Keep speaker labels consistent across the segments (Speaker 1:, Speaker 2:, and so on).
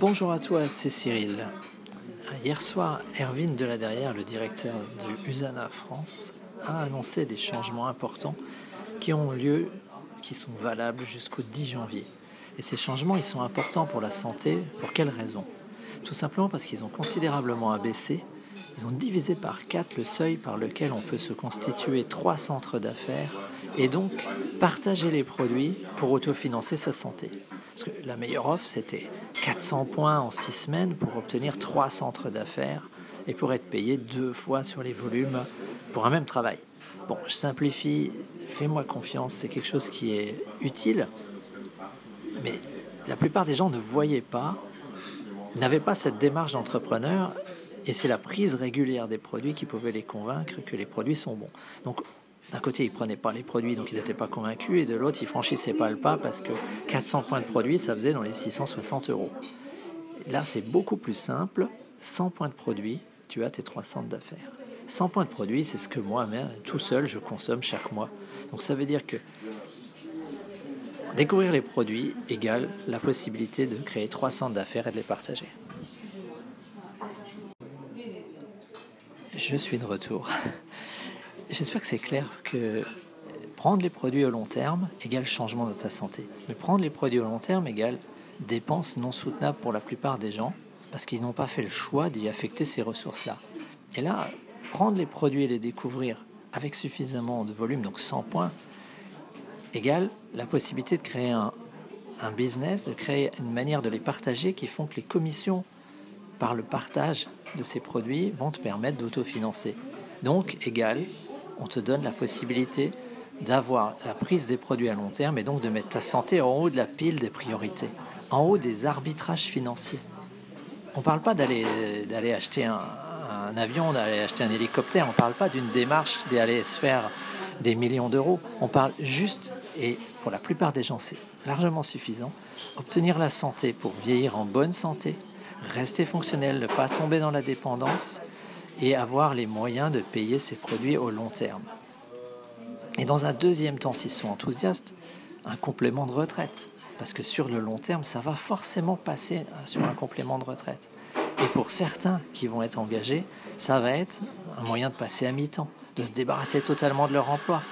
Speaker 1: Bonjour à toi, c'est Cyril. Hier soir, Erwin Deladerrière, le directeur du USANA France, a annoncé des changements importants qui ont lieu, qui sont valables jusqu'au 10 janvier. Et ces changements, ils sont importants pour la santé. Pour quelles raisons Tout simplement parce qu'ils ont considérablement abaissé, ils ont divisé par 4 le seuil par lequel on peut se constituer trois centres d'affaires et donc partager les produits pour autofinancer sa santé. Parce que la meilleure offre, c'était 400 points en 6 semaines pour obtenir trois centres d'affaires et pour être payé deux fois sur les volumes pour un même travail. Bon, je simplifie, fais-moi confiance, c'est quelque chose qui est utile, mais la plupart des gens ne voyaient pas, n'avaient pas cette démarche d'entrepreneur, et c'est la prise régulière des produits qui pouvait les convaincre que les produits sont bons. Donc, d'un côté, ils prenaient pas les produits, donc ils n'étaient pas convaincus, et de l'autre, ils franchissaient pas le pas parce que 400 points de produits, ça faisait dans les 660 euros. Là, c'est beaucoup plus simple. 100 points de produits, tu as tes 300 d'affaires. 100 points de produits, c'est ce que moi, même tout seul, je consomme chaque mois. Donc ça veut dire que découvrir les produits égale la possibilité de créer 300 d'affaires et de les partager. Je suis de retour. J'espère que c'est clair que prendre les produits au long terme égale changement de ta santé. Mais prendre les produits au long terme égale dépenses non soutenables pour la plupart des gens parce qu'ils n'ont pas fait le choix d'y affecter ces ressources-là. Et là, prendre les produits et les découvrir avec suffisamment de volume, donc 100 points, égale la possibilité de créer un, un business, de créer une manière de les partager qui font que les commissions par le partage de ces produits vont te permettre d'autofinancer. Donc, égale, on te donne la possibilité d'avoir la prise des produits à long terme et donc de mettre ta santé en haut de la pile des priorités, en haut des arbitrages financiers. On ne parle pas d'aller acheter un, un avion, d'aller acheter un hélicoptère, on ne parle pas d'une démarche d'aller se faire des millions d'euros. On parle juste, et pour la plupart des gens c'est largement suffisant, obtenir la santé pour vieillir en bonne santé, rester fonctionnel, ne pas tomber dans la dépendance et avoir les moyens de payer ses produits au long terme. Et dans un deuxième temps, s'ils sont enthousiastes, un complément de retraite. Parce que sur le long terme, ça va forcément passer sur un complément de retraite. Et pour certains qui vont être engagés, ça va être un moyen de passer à mi-temps, de se débarrasser totalement de leur emploi,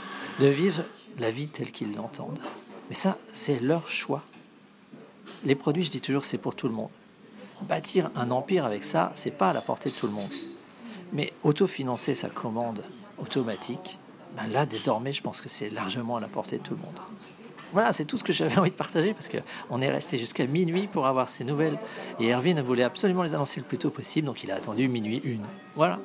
Speaker 1: de vivre la vie telle qu'ils l'entendent. Mais ça, c'est leur choix. Les produits, je dis toujours, c'est pour tout le monde. Bâtir un empire avec ça, c'est pas à la portée de tout le monde. Mais autofinancer sa commande automatique, ben là, désormais, je pense que c'est largement à la portée de tout le monde. Voilà, c'est tout ce que j'avais envie de partager parce qu'on est resté jusqu'à minuit pour avoir ces nouvelles. Et Erwin voulait absolument les annoncer le plus tôt possible, donc il a attendu minuit une. Voilà.